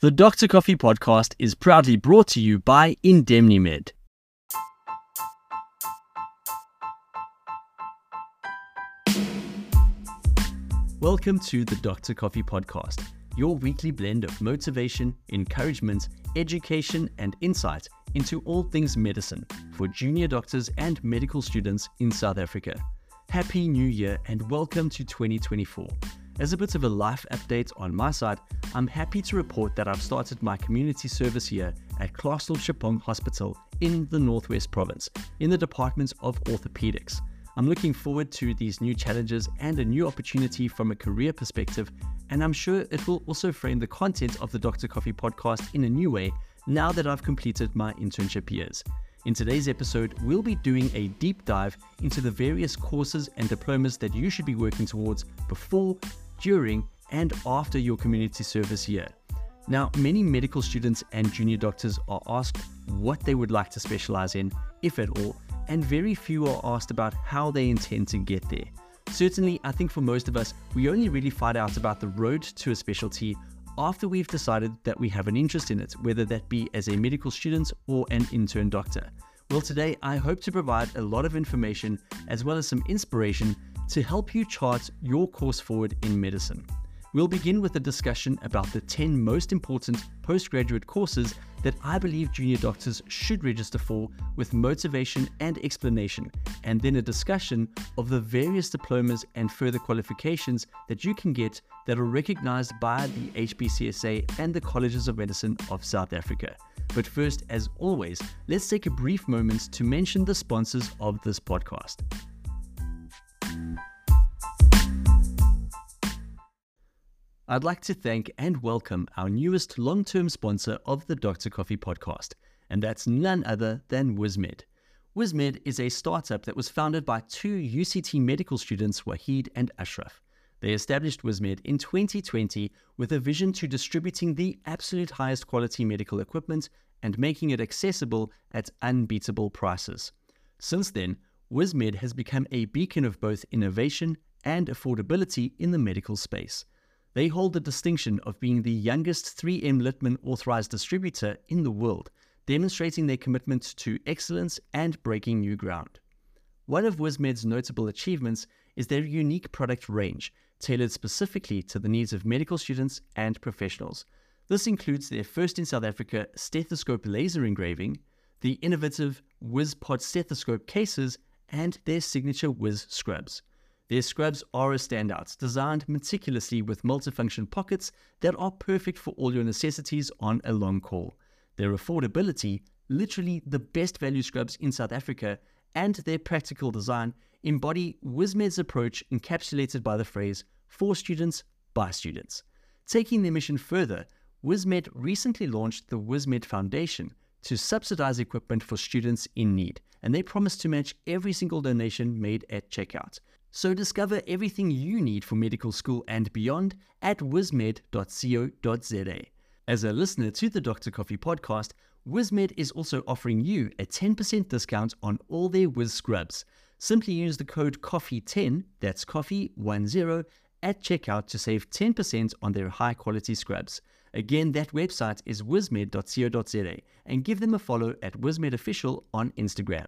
The Dr. Coffee podcast is proudly brought to you by Indemnimed. Welcome to the Dr. Coffee podcast, your weekly blend of motivation, encouragement, education, and insight into all things medicine for junior doctors and medical students in South Africa. Happy New Year and welcome to 2024. As a bit of a life update on my side, I'm happy to report that I've started my community service here at Classel Tshepong Hospital in the Northwest Province in the Department of Orthopedics. I'm looking forward to these new challenges and a new opportunity from a career perspective, and I'm sure it will also frame the content of the Dr. Coffee podcast in a new way now that I've completed my internship years. In today's episode, we'll be doing a deep dive into the various courses and diplomas that you should be working towards before, during, and after your community service year. Now, many medical students and junior doctors are asked what they would like to specialize in, if at all, and very few are asked about how they intend to get there. Certainly, I think for most of us, we only really find out about the road to a specialty after we've decided that we have an interest in it, whether that be as a medical student or an intern doctor. Well, today I hope to provide a lot of information as well as some inspiration to help you chart your course forward in medicine. We'll begin with a discussion about the 10 most important postgraduate courses that I believe junior doctors should register for with motivation and explanation, and then a discussion of the various diplomas and further qualifications that you can get that are recognized by the HPCSA and the Colleges of Medicine of South Africa. But first, as always, let's take a brief moment to mention the sponsors of this podcast. I'd like to thank and welcome our newest long term sponsor of the Dr. Coffee podcast, and that's none other than WizMed. WizMed is a startup that was founded by two UCT medical students, Wahid and Ashraf. They established WizMed in 2020 with a vision to distributing the absolute highest quality medical equipment and making it accessible at unbeatable prices. Since then, WizMed has become a beacon of both innovation and affordability in the medical space. They hold the distinction of being the youngest 3M Littmann authorized distributor in the world, demonstrating their commitment to excellence and breaking new ground. One of WizMed's notable achievements is their unique product range, tailored specifically to the needs of medical students and professionals. This includes their first in South Africa stethoscope laser engraving, the innovative WizPod stethoscope cases, and their signature Wiz scrubs. Their scrubs are a standout, designed meticulously with multifunction pockets that are perfect for all your necessities on a long call. Their affordability, literally the best value scrubs in South Africa, and their practical design embody WizMed's approach encapsulated by the phrase for students, by students. Taking their mission further, WizMed recently launched the WizMed Foundation to subsidize equipment for students in need, and they promise to match every single donation made at checkout. So discover everything you need for medical school and beyond at wizmed.co.za. As a listener to the Dr. Coffee podcast, WizMed is also offering you a 10% discount on all their Wiz scrubs. Simply use the code COFFEE10, that's coffee10, at checkout to save 10% on their high quality scrubs. Again, that website is wizmed.co.za and give them a follow at WizMedOfficial on Instagram.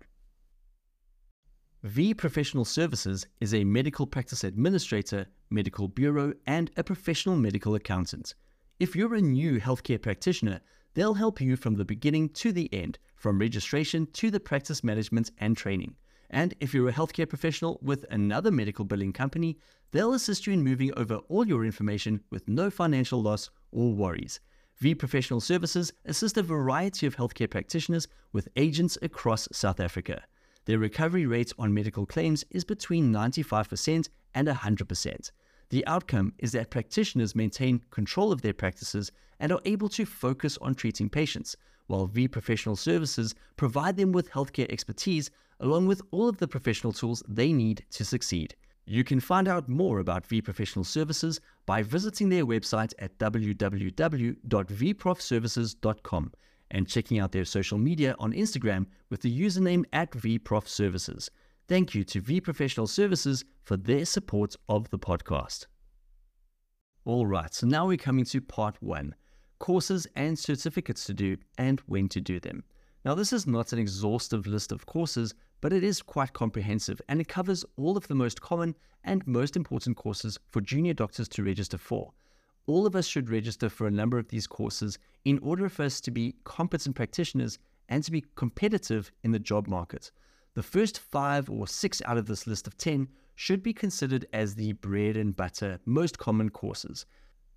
V Professional Services is a medical practice administrator, medical bureau, and a professional medical accountant. If you're a new healthcare practitioner, they'll help you from the beginning to the end, from registration to the practice management and training. And if you're a healthcare professional with another medical billing company, they'll assist you in moving over all your information with no financial loss or worries. V Professional Services assist a variety of healthcare practitioners with agents across South Africa. Their recovery rate on medical claims is between 95% and 100%. The outcome is that practitioners maintain control of their practices and are able to focus on treating patients, while V Professional Services provide them with healthcare expertise along with all of the professional tools they need to succeed. You can find out more about V Professional Services by visiting their website at www.vprofservices.com and checking out their social media on Instagram with the username at vprofservices. Thank you to V Professional Services for their support of the podcast. All right, so now we're coming to part one courses and certificates to do, and when to do them. Now, this is not an exhaustive list of courses, but it is quite comprehensive and it covers all of the most common and most important courses for junior doctors to register for. All of us should register for a number of these courses in order for us to be competent practitioners and to be competitive in the job market. The first five or six out of this list of 10 should be considered as the bread and butter, most common courses.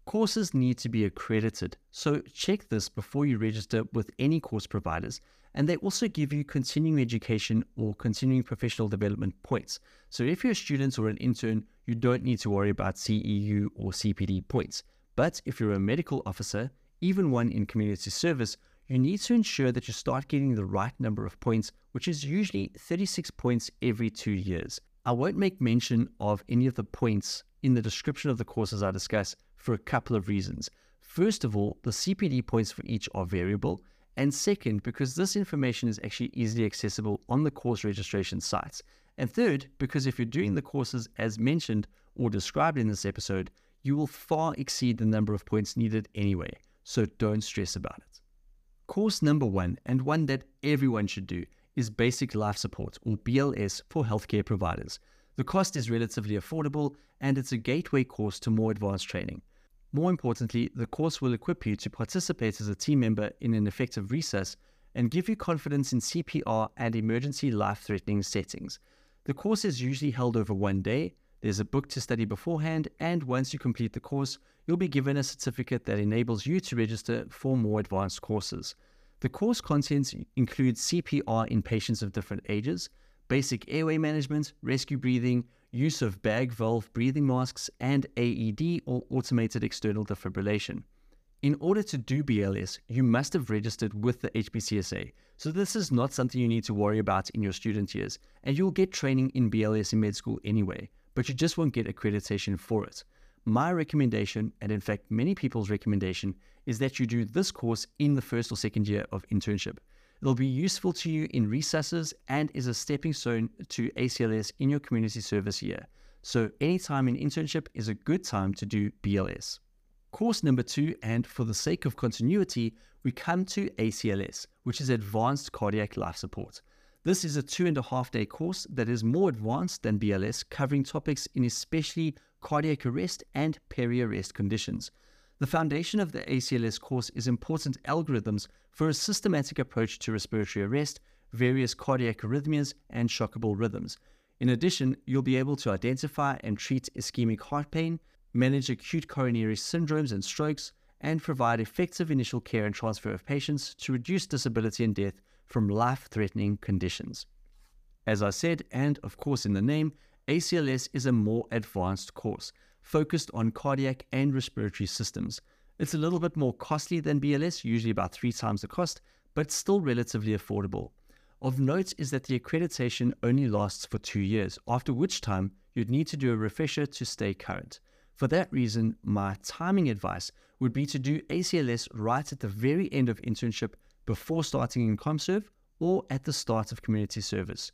Courses need to be accredited, so check this before you register with any course providers. And they also give you continuing education or continuing professional development points. So if you're a student or an intern, you don't need to worry about CEU or CPD points. But if you're a medical officer, even one in community service, you need to ensure that you start getting the right number of points, which is usually 36 points every two years. I won't make mention of any of the points in the description of the courses I discuss for a couple of reasons. First of all, the CPD points for each are variable. And second, because this information is actually easily accessible on the course registration sites. And third, because if you're doing the courses as mentioned or described in this episode, you will far exceed the number of points needed anyway. So don't stress about it. Course number one, and one that everyone should do, is Basic Life Support or BLS for healthcare providers. The cost is relatively affordable and it's a gateway course to more advanced training. More importantly, the course will equip you to participate as a team member in an effective resus and give you confidence in CPR and emergency life threatening settings. The course is usually held over one day. There's a book to study beforehand, and once you complete the course, you'll be given a certificate that enables you to register for more advanced courses. The course contents include CPR in patients of different ages, basic airway management, rescue breathing, use of bag valve breathing masks, and AED or automated external defibrillation. In order to do BLS, you must have registered with the HPCSA, so this is not something you need to worry about in your student years, and you'll get training in BLS in med school anyway, but you just won't get accreditation for it. My recommendation, and in fact many people's recommendation, is that you do this course in the first or second year of internship. It'll be useful to you in recesses and is a stepping stone to ACLS in your community service year. So, any time in internship is a good time to do BLS. Course number two, and for the sake of continuity, we come to ACLS, which is Advanced Cardiac Life Support. This is a two and a half day course that is more advanced than BLS, covering topics in especially cardiac arrest and peri arrest conditions. The foundation of the ACLS course is important algorithms for a systematic approach to respiratory arrest, various cardiac arrhythmias, and shockable rhythms. In addition, you'll be able to identify and treat ischemic heart pain, manage acute coronary syndromes and strokes, and provide effective initial care and transfer of patients to reduce disability and death from life threatening conditions. As I said, and of course in the name, ACLS is a more advanced course focused on cardiac and respiratory systems. It's a little bit more costly than BLS, usually about three times the cost, but still relatively affordable. Of note is that the accreditation only lasts for two years, after which time you'd need to do a refresher to stay current. For that reason, my timing advice would be to do ACLS right at the very end of internship before starting in ComServe or at the start of community service.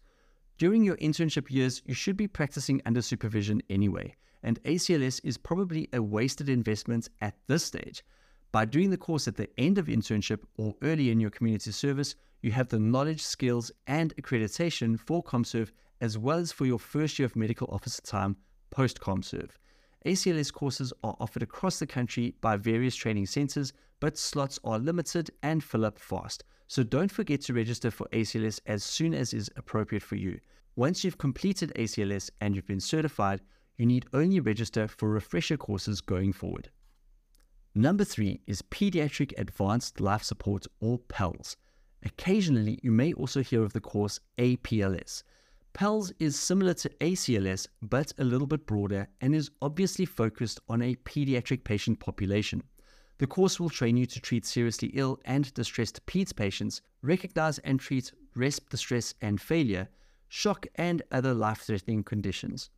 During your internship years, you should be practicing under supervision anyway, and ACLS is probably a wasted investment at this stage. By doing the course at the end of internship or early in your community service, you have the knowledge, skills, and accreditation for ComServe as well as for your first year of medical officer time post ComServe. ACLS courses are offered across the country by various training centers, but slots are limited and fill up fast. So don't forget to register for ACLS as soon as is appropriate for you. Once you've completed ACLS and you've been certified, you need only register for refresher courses going forward. Number three is Pediatric Advanced Life Support or PALS. Occasionally, you may also hear of the course APLS. PALS is similar to ACLS but a little bit broader and is obviously focused on a pediatric patient population. The course will train you to treat seriously ill and distressed PEDS patients, recognize and treat resp distress and failure, shock, and other life threatening conditions.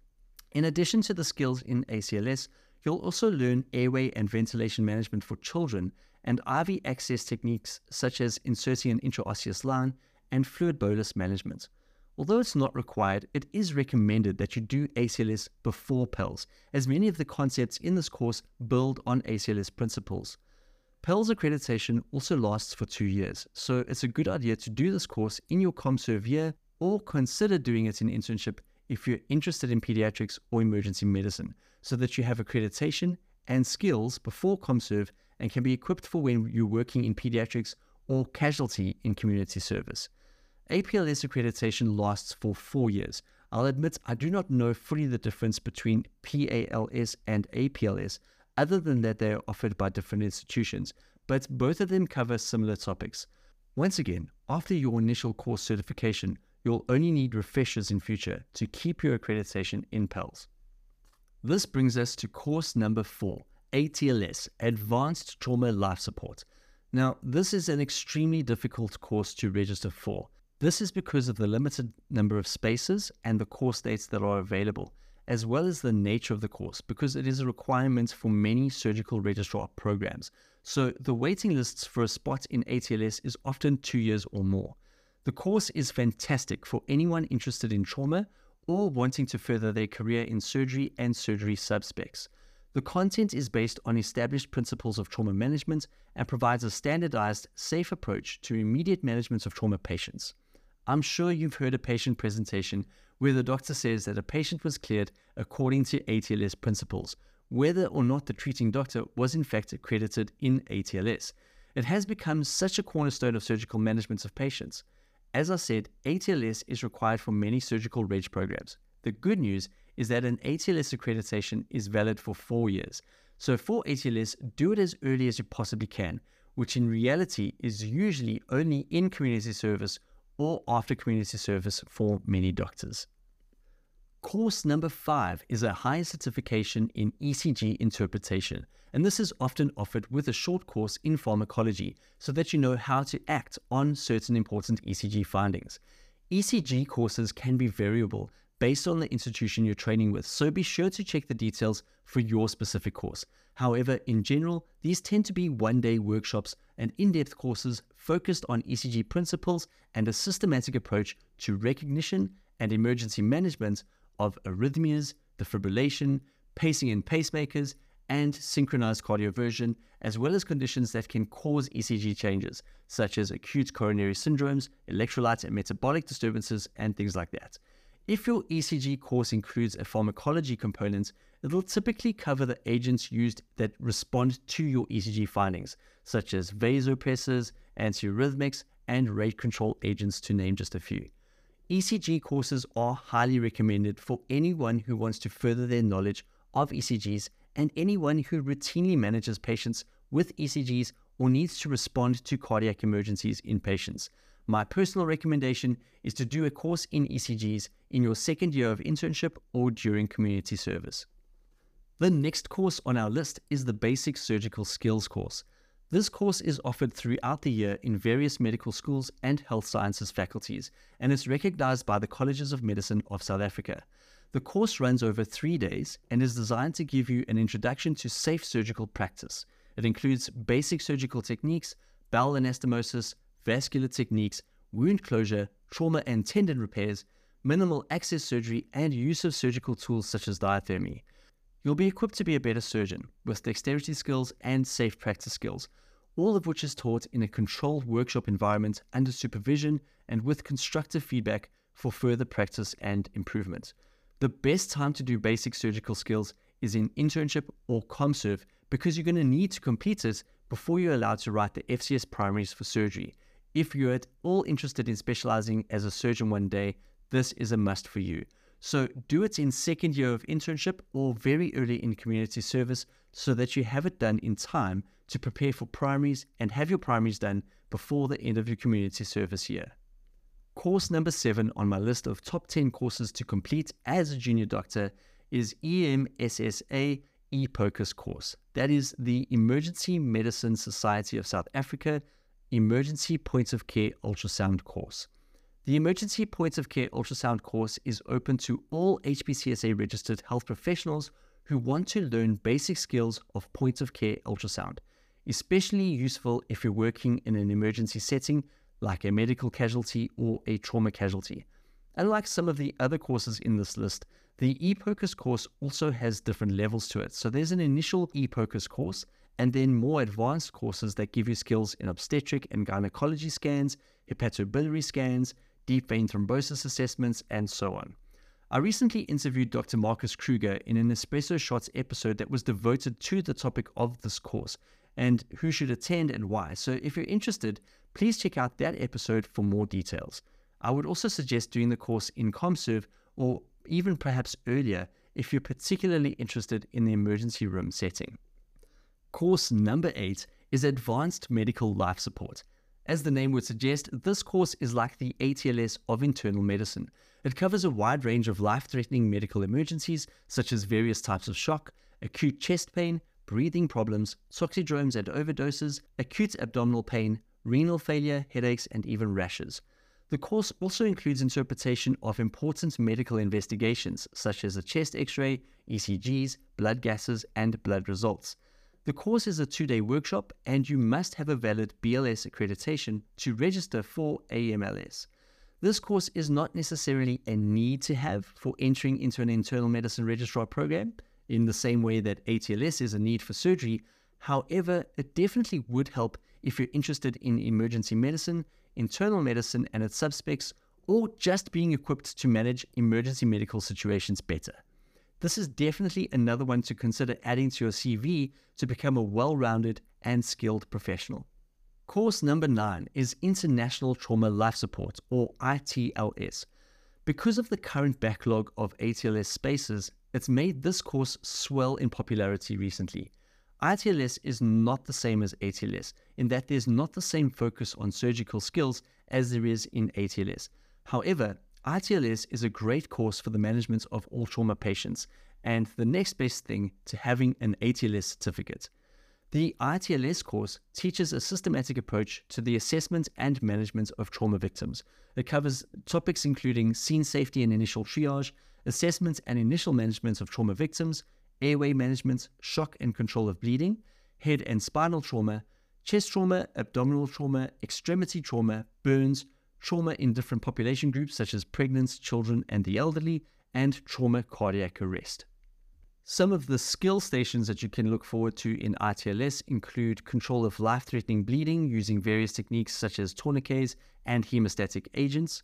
In addition to the skills in ACLS, you'll also learn airway and ventilation management for children and IV access techniques such as inserting an intraosseous line and fluid bolus management. Although it's not required, it is recommended that you do ACLS before PALS, as many of the concepts in this course build on ACLS principles. PALS accreditation also lasts for two years, so it's a good idea to do this course in your ComServe year or consider doing it in internship if you're interested in pediatrics or emergency medicine, so that you have accreditation and skills before ComServe and can be equipped for when you're working in pediatrics or casualty in community service. APLS accreditation lasts for four years. I'll admit I do not know fully the difference between PALS and APLS, other than that they are offered by different institutions, but both of them cover similar topics. Once again, after your initial course certification, you'll only need refreshers in future to keep your accreditation in PALS. This brings us to course number four, ATLS, Advanced Trauma Life Support. Now, this is an extremely difficult course to register for. This is because of the limited number of spaces and the course dates that are available, as well as the nature of the course, because it is a requirement for many surgical registrar programs. So the waiting lists for a spot in ATLS is often two years or more. The course is fantastic for anyone interested in trauma or wanting to further their career in surgery and surgery subspecs. The content is based on established principles of trauma management and provides a standardized, safe approach to immediate management of trauma patients. I'm sure you've heard a patient presentation where the doctor says that a patient was cleared according to ATLS principles, whether or not the treating doctor was in fact accredited in ATLS. It has become such a cornerstone of surgical management of patients. As I said, ATLS is required for many surgical reg programs. The good news is that an ATLS accreditation is valid for four years. So for ATLS, do it as early as you possibly can, which in reality is usually only in community service or after community service for many doctors. Course number five is a higher certification in ECG interpretation, and this is often offered with a short course in pharmacology so that you know how to act on certain important ECG findings. ECG courses can be variable based on the institution you're training with, so be sure to check the details for your specific course. However, in general, these tend to be one day workshops and in depth courses focused on ECG principles and a systematic approach to recognition and emergency management of arrhythmias, defibrillation, pacing in pacemakers, and synchronized cardioversion, as well as conditions that can cause ECG changes, such as acute coronary syndromes, electrolyte and metabolic disturbances, and things like that. If your ECG course includes a pharmacology component, it'll typically cover the agents used that respond to your ECG findings, such as vasopressors, antiarrhythmics, and rate control agents, to name just a few. ECG courses are highly recommended for anyone who wants to further their knowledge of ECGs and anyone who routinely manages patients with ECGs or needs to respond to cardiac emergencies in patients. My personal recommendation is to do a course in ECGs in your second year of internship or during community service. The next course on our list is the Basic Surgical Skills course. This course is offered throughout the year in various medical schools and health sciences faculties, and is recognized by the Colleges of Medicine of South Africa. The course runs over three days and is designed to give you an introduction to safe surgical practice. It includes basic surgical techniques, bowel anastomosis, vascular techniques, wound closure, trauma and tendon repairs, minimal access surgery, and use of surgical tools such as diathermy. You'll be equipped to be a better surgeon with dexterity skills and safe practice skills, all of which is taught in a controlled workshop environment under supervision and with constructive feedback for further practice and improvement. The best time to do basic surgical skills is in internship or ComServe because you're going to need to complete it before you're allowed to write the FCS primaries for surgery. If you're at all interested in specializing as a surgeon one day, this is a must for you. So do it in second year of internship or very early in community service so that you have it done in time to prepare for primaries and have your primaries done before the end of your community service year. Course number seven on my list of top 10 courses to complete as a junior doctor is EMSSA EPOCUS course. That is the Emergency Medicine Society of South Africa Emergency Points of Care Ultrasound course. The Emergency Points of Care Ultrasound course is open to all HPCSA registered health professionals who want to learn basic skills of points of care ultrasound, especially useful if you're working in an emergency setting like a medical casualty or a trauma casualty. Unlike some of the other courses in this list, the ePOCUS course also has different levels to it. So there's an initial ePOCUS course, and then more advanced courses that give you skills in obstetric and gynecology scans, hepatobiliary scans, deep vein thrombosis assessments, and so on. I recently interviewed Dr. Marcus Kruger in an Espresso Shots episode that was devoted to the topic of this course and who should attend and why. So if you're interested, please check out that episode for more details. I would also suggest doing the course in ComServe or even perhaps earlier if you're particularly interested in the emergency room setting. Course number eight is Advanced Medical Life Support. As the name would suggest, this course is like the ATLS of internal medicine. It covers a wide range of life threatening medical emergencies, such as various types of shock, acute chest pain, breathing problems, toxidromes and overdoses, acute abdominal pain, renal failure, headaches, and even rashes. The course also includes interpretation of important medical investigations, such as a chest x ray, ECGs, blood gases, and blood results. The course is a two day workshop, and you must have a valid BLS accreditation to register for AMLS. This course is not necessarily a need to have for entering into an internal medicine registrar program, in the same way that ATLS is a need for surgery. However, it definitely would help if you're interested in emergency medicine, internal medicine and its subspecs, or just being equipped to manage emergency medical situations better. This is definitely another one to consider adding to your CV to become a well rounded and skilled professional. Course number nine is International Trauma Life Support, or ITLS. Because of the current backlog of ATLS spaces, it's made this course swell in popularity recently. ITLS is not the same as ATLS in that there's not the same focus on surgical skills as there is in ATLS. However, ITLS is a great course for the management of all trauma patients and the next best thing to having an ATLS certificate. The ITLS course teaches a systematic approach to the assessment and management of trauma victims. It covers topics including scene safety and initial triage, assessment and initial management of trauma victims, airway management, shock and control of bleeding, head and spinal trauma, chest trauma, abdominal trauma, extremity trauma, burns, trauma in different population groups such as pregnant, children, and the elderly, and trauma cardiac arrest. Some of the skill stations that you can look forward to in ITLS include control of life threatening bleeding using various techniques such as tourniquets and hemostatic agents,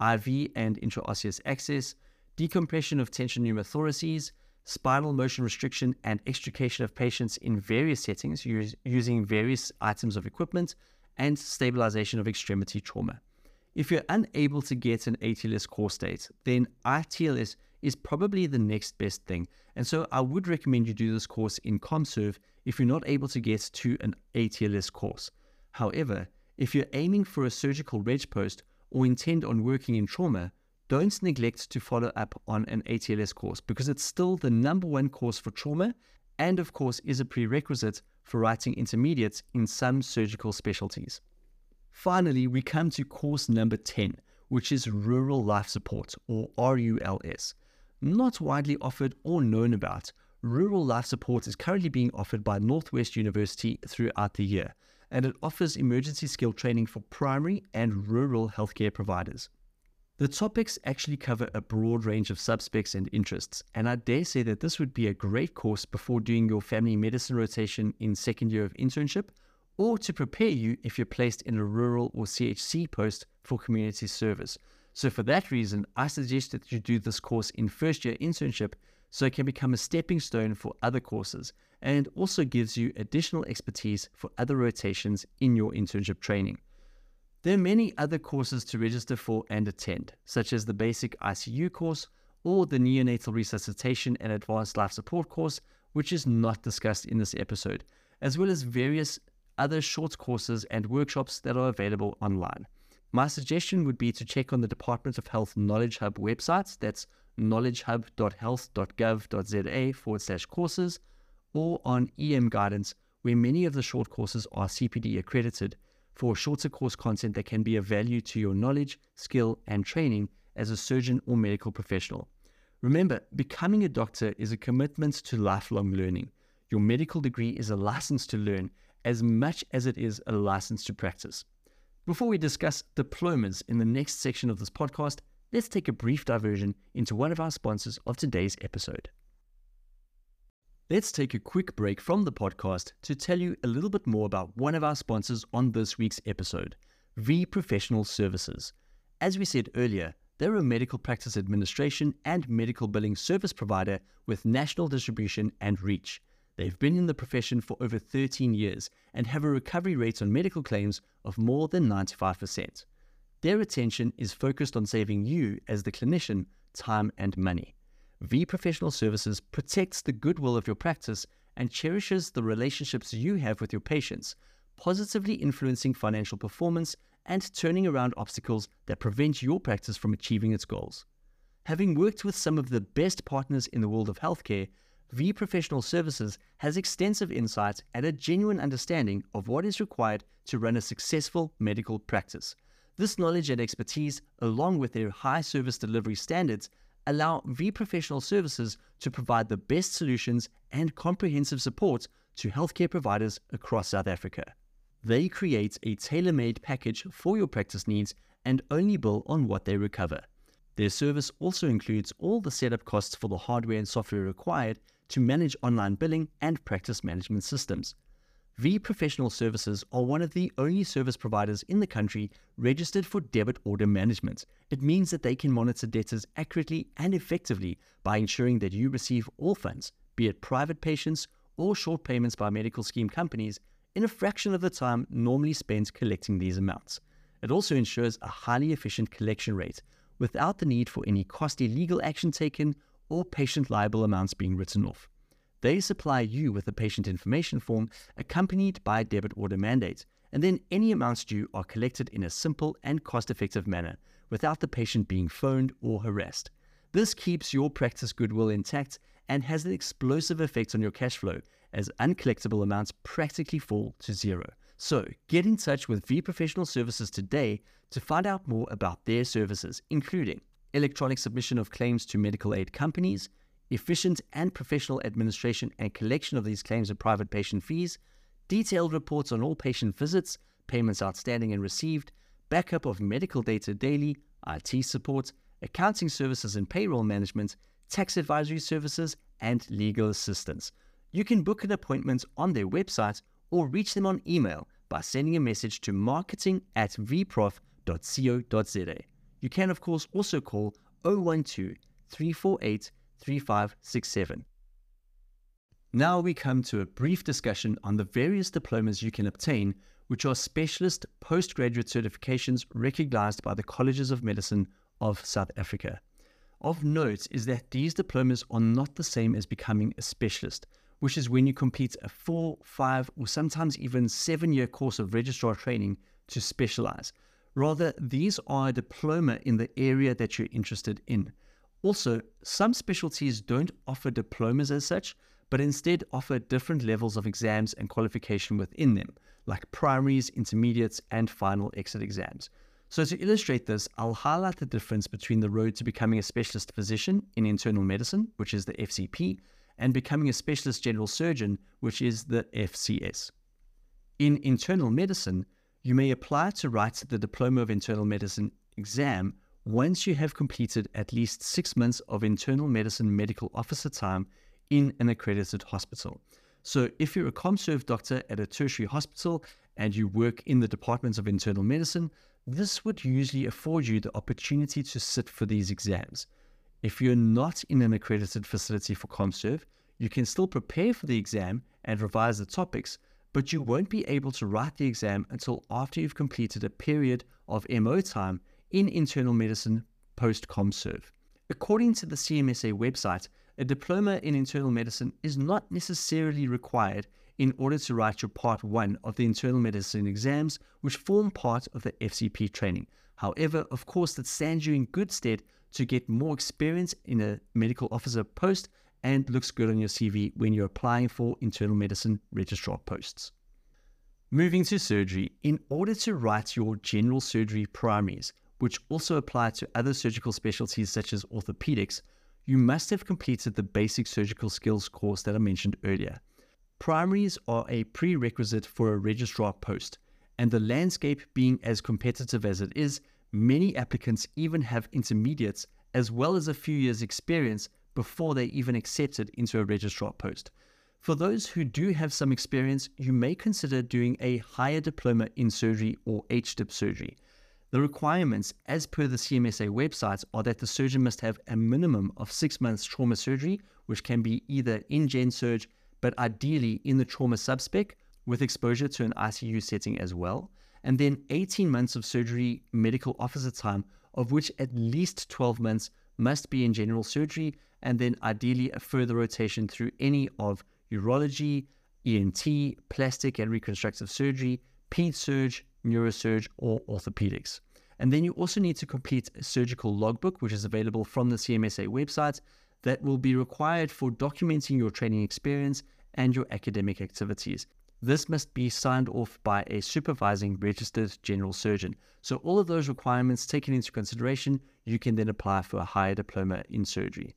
IV and intraosseous access, decompression of tension pneumothoraces, spinal motion restriction and extrication of patients in various settings using various items of equipment, and stabilization of extremity trauma. If you're unable to get an ATLS course date, then ITLS is probably the next best thing. And so I would recommend you do this course in ComServe if you're not able to get to an ATLS course. However, if you're aiming for a surgical reg post or intend on working in trauma, don't neglect to follow up on an ATLS course because it's still the number one course for trauma and, of course, is a prerequisite for writing intermediates in some surgical specialties. Finally, we come to course number 10, which is Rural Life Support, or RULS. Not widely offered or known about, Rural Life Support is currently being offered by Northwest University throughout the year, and it offers emergency skill training for primary and rural healthcare providers. The topics actually cover a broad range of subspecs and interests, and I dare say that this would be a great course before doing your family medicine rotation in second year of internship or to prepare you if you're placed in a rural or CHC post for community service. So, for that reason, I suggest that you do this course in first year internship so it can become a stepping stone for other courses and also gives you additional expertise for other rotations in your internship training. There are many other courses to register for and attend, such as the basic ICU course or the neonatal resuscitation and advanced life support course, which is not discussed in this episode, as well as various other short courses and workshops that are available online. My suggestion would be to check on the Department of Health Knowledge Hub websites, that's knowledgehub.health.gov.za forward slash courses, or on EM Guidance, where many of the short courses are CPD accredited for shorter course content that can be of value to your knowledge, skill, and training as a surgeon or medical professional. Remember, becoming a doctor is a commitment to lifelong learning. Your medical degree is a license to learn as much as it is a license to practice. Before we discuss diplomas in the next section of this podcast, let's take a brief diversion into one of our sponsors of today's episode. Let's take a quick break from the podcast to tell you a little bit more about one of our sponsors on this week's episode, V Professional Services. As we said earlier, they're a medical practice administration and medical billing service provider with national distribution and reach. They've been in the profession for over 13 years and have a recovery rate on medical claims of more than 95%. Their attention is focused on saving you, as the clinician, time and money. V Professional Services protects the goodwill of your practice and cherishes the relationships you have with your patients, positively influencing financial performance and turning around obstacles that prevent your practice from achieving its goals. Having worked with some of the best partners in the world of healthcare, V Professional Services has extensive insights and a genuine understanding of what is required to run a successful medical practice. This knowledge and expertise, along with their high service delivery standards, allow V Professional Services to provide the best solutions and comprehensive support to healthcare providers across South Africa. They create a tailor made package for your practice needs and only bill on what they recover. Their service also includes all the setup costs for the hardware and software required to manage online billing and practice management systems. V Professional Services are one of the only service providers in the country registered for debit order management. It means that they can monitor debtors accurately and effectively by ensuring that you receive all funds, be it private patients or short payments by medical scheme companies, in a fraction of the time normally spent collecting these amounts. It also ensures a highly efficient collection rate without the need for any costly legal action taken or patient liable amounts being written off. They supply you with a patient information form accompanied by a debit order mandate, and then any amounts due are collected in a simple and cost effective manner without the patient being phoned or harassed. This keeps your practice goodwill intact and has an explosive effect on your cash flow as uncollectible amounts practically fall to zero. So, get in touch with V Professional Services today to find out more about their services, including electronic submission of claims to medical aid companies, efficient and professional administration and collection of these claims and private patient fees, detailed reports on all patient visits, payments outstanding and received, backup of medical data daily, IT support, accounting services and payroll management, tax advisory services, and legal assistance. You can book an appointment on their website or reach them on email by sending a message to marketing at vprof.co.za. You can, of course, also call 012 348 3567. Now we come to a brief discussion on the various diplomas you can obtain, which are specialist postgraduate certifications recognized by the Colleges of Medicine of South Africa. Of note is that these diplomas are not the same as becoming a specialist, which is when you complete a four, five, or sometimes even seven year course of registrar training to specialize. Rather, these are a diploma in the area that you're interested in. Also, some specialties don't offer diplomas as such, but instead offer different levels of exams and qualification within them, like primaries, intermediates, and final exit exams. So, to illustrate this, I'll highlight the difference between the road to becoming a specialist physician in internal medicine, which is the FCP, and becoming a specialist general surgeon, which is the FCS. In internal medicine, you may apply to write the Diploma of Internal Medicine exam once you have completed at least six months of internal medicine medical officer time in an accredited hospital. So, if you're a ComServe doctor at a tertiary hospital and you work in the departments of internal medicine, this would usually afford you the opportunity to sit for these exams. If you're not in an accredited facility for ComServe, you can still prepare for the exam and revise the topics, but you won't be able to write the exam until after you've completed a period of MO time in internal medicine post ComServe. According to the CMSA website, a diploma in internal medicine is not necessarily required in order to write your part 1 of the internal medicine exams, which form part of the FCP training. However, of course, that stands you in good stead to get more experience in a medical officer post and looks good on your CV when you're applying for internal medicine registrar posts. Moving to surgery, in order to write your general surgery primaries, which also apply to other surgical specialties such as orthopedics, you must have completed the basic surgical skills course that I mentioned earlier. Primaries are a prerequisite for a registrar post, and the landscape being as competitive as it is, many applicants even have intermediates as well as a few years' experience before they even accepted into a registrar post. For those who do have some experience, you may consider doing a higher diploma in surgery or HDIP surgery. The requirements, as per the CMSA website, are that the surgeon must have a minimum of six months trauma surgery, which can be either in Gen Surg, but ideally in the trauma subspec with exposure to an ICU setting as well, and then 18 months of surgery medical officer time, of which at least 12 months must be in general surgery, and then ideally a further rotation through any of urology, ENT, plastic and reconstructive surgery, ped surg, neurosurg, or orthopedics. And then you also need to complete a surgical logbook, which is available from the CMSA website, that will be required for documenting your training experience and your academic activities. This must be signed off by a supervising registered general surgeon. So, all of those requirements taken into consideration, you can then apply for a higher diploma in surgery.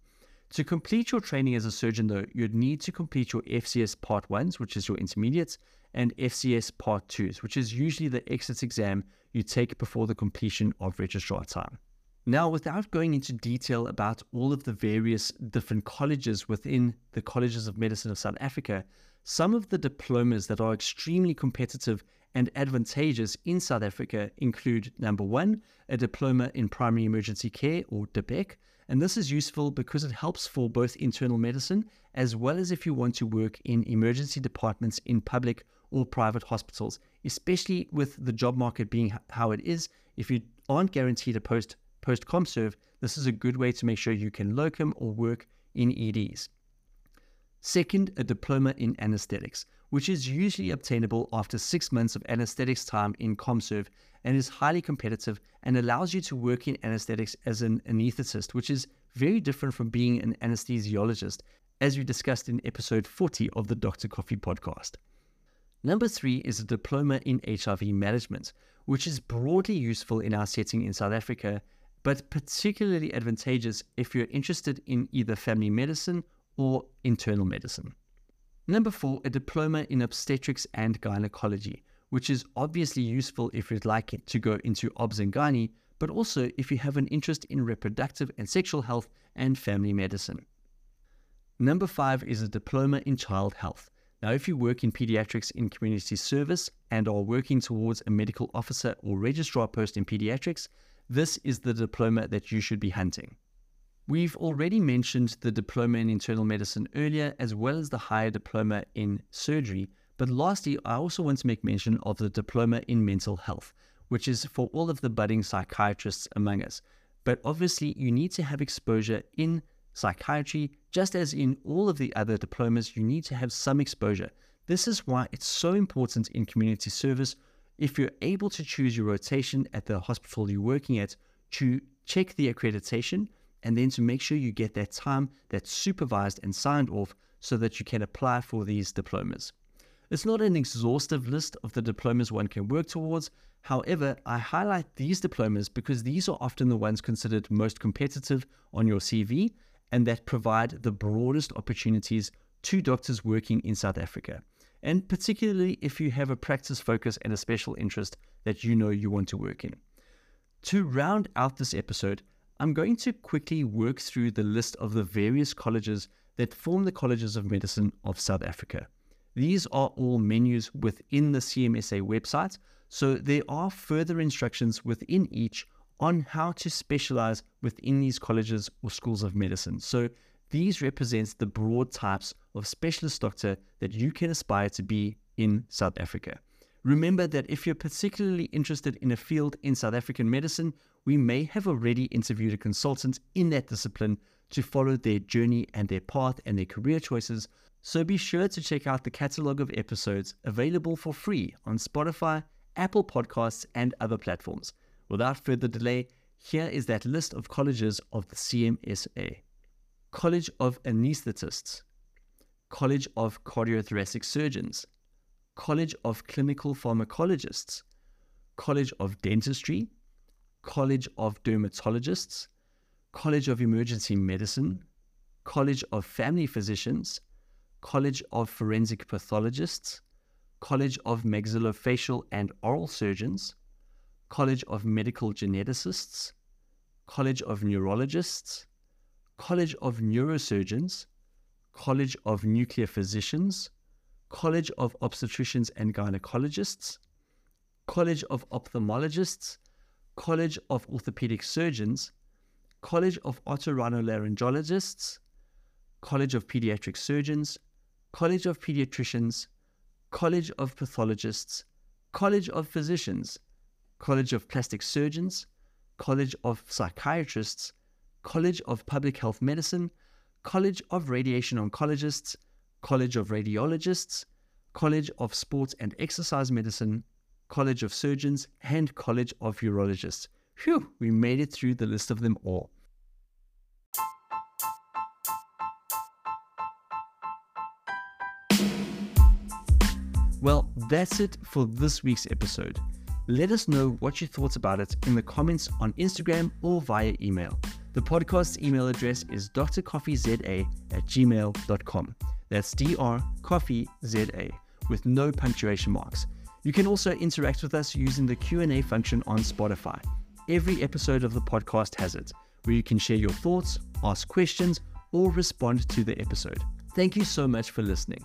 To complete your training as a surgeon, though, you'd need to complete your FCS Part 1s, which is your intermediates, and FCS Part 2s, which is usually the exit exam you take before the completion of registrar time. Now, without going into detail about all of the various different colleges within the Colleges of Medicine of South Africa, some of the diplomas that are extremely competitive and advantageous in South Africa include number one, a diploma in primary emergency care or DIPEC, and this is useful because it helps for both internal medicine as well as if you want to work in emergency departments in public or private hospitals, especially with the job market being how it is. If you aren't guaranteed a post post ComServe, this is a good way to make sure you can locum or work in EDs. Second, a diploma in anesthetics, which is usually obtainable after six months of anesthetics time in ComServe and is highly competitive and allows you to work in anesthetics as an anesthetist, which is very different from being an anesthesiologist, as we discussed in episode 40 of the Dr. Coffee podcast. Number three is a diploma in HIV management, which is broadly useful in our setting in South Africa, but particularly advantageous if you're interested in either family medicine or internal medicine. Number four, a diploma in obstetrics and gynecology, which is obviously useful if you'd like to go into obs and gynae, but also if you have an interest in reproductive and sexual health and family medicine. Number five is a diploma in child health. Now, if you work in pediatrics in community service and are working towards a medical officer or registrar post in pediatrics, this is the diploma that you should be hunting. We've already mentioned the diploma in internal medicine earlier, as well as the higher diploma in surgery, but lastly, I also want to make mention of the diploma in mental health, which is for all of the budding psychiatrists among us. But obviously, you need to have exposure in psychiatry, just as in all of the other diplomas, you need to have some exposure. This is why it's so important in community service, if you're able to choose your rotation at the hospital you're working at, to check the accreditation and then to make sure you get that time that's supervised and signed off so that you can apply for these diplomas. It's not an exhaustive list of the diplomas one can work towards. However, I highlight these diplomas because these are often the ones considered most competitive on your CV and that provide the broadest opportunities to doctors working in South Africa. And particularly if you have a practice focus and a special interest that you know you want to work in. To round out this episode, I'm going to quickly work through the list of the various colleges that form the Colleges of Medicine of South Africa. These are all menus within the CMSA website, so there are further instructions within each on how to specialize within these colleges or schools of medicine. So these represent the broad types of specialist doctor that you can aspire to be in South Africa. Remember that if you're particularly interested in a field in South African medicine, we may have already interviewed a consultant in that discipline to follow their journey and their path and their career choices. So be sure to check out the catalog of episodes available for free on Spotify, Apple Podcasts, and other platforms. Without further delay, here is that list of colleges of the CMSA College of Anesthetists, College of Cardiothoracic Surgeons, College of Clinical Pharmacologists, College of Dentistry, College of Dermatologists, College of Emergency Medicine, College of Family Physicians, College of Forensic Pathologists, College of Maxillofacial and Oral Surgeons, College of Medical Geneticists, College of Neurologists, College of Neurosurgeons, College of Nuclear Physicians, College of Obstetricians and Gynecologists, College of Ophthalmologists, College of Orthopedic Surgeons, College of Otorhinolaryngologists, College of Pediatric Surgeons, College of Pediatricians, College of Pathologists, College of Physicians, College of Plastic Surgeons, College of Psychiatrists, College of Public Health Medicine, College of Radiation Oncologists, College of Radiologists, College of Sports and Exercise Medicine, College of Surgeons, and College of Urologists. Phew, we made it through the list of them all. Well, that's it for this week's episode. Let us know what you thought about it in the comments on Instagram or via email. The podcast's email address is drcoffeeza at gmail.com. That's drcoffeeza with no punctuation marks. You can also interact with us using the Q&A function on Spotify. Every episode of the podcast has it, where you can share your thoughts, ask questions, or respond to the episode. Thank you so much for listening.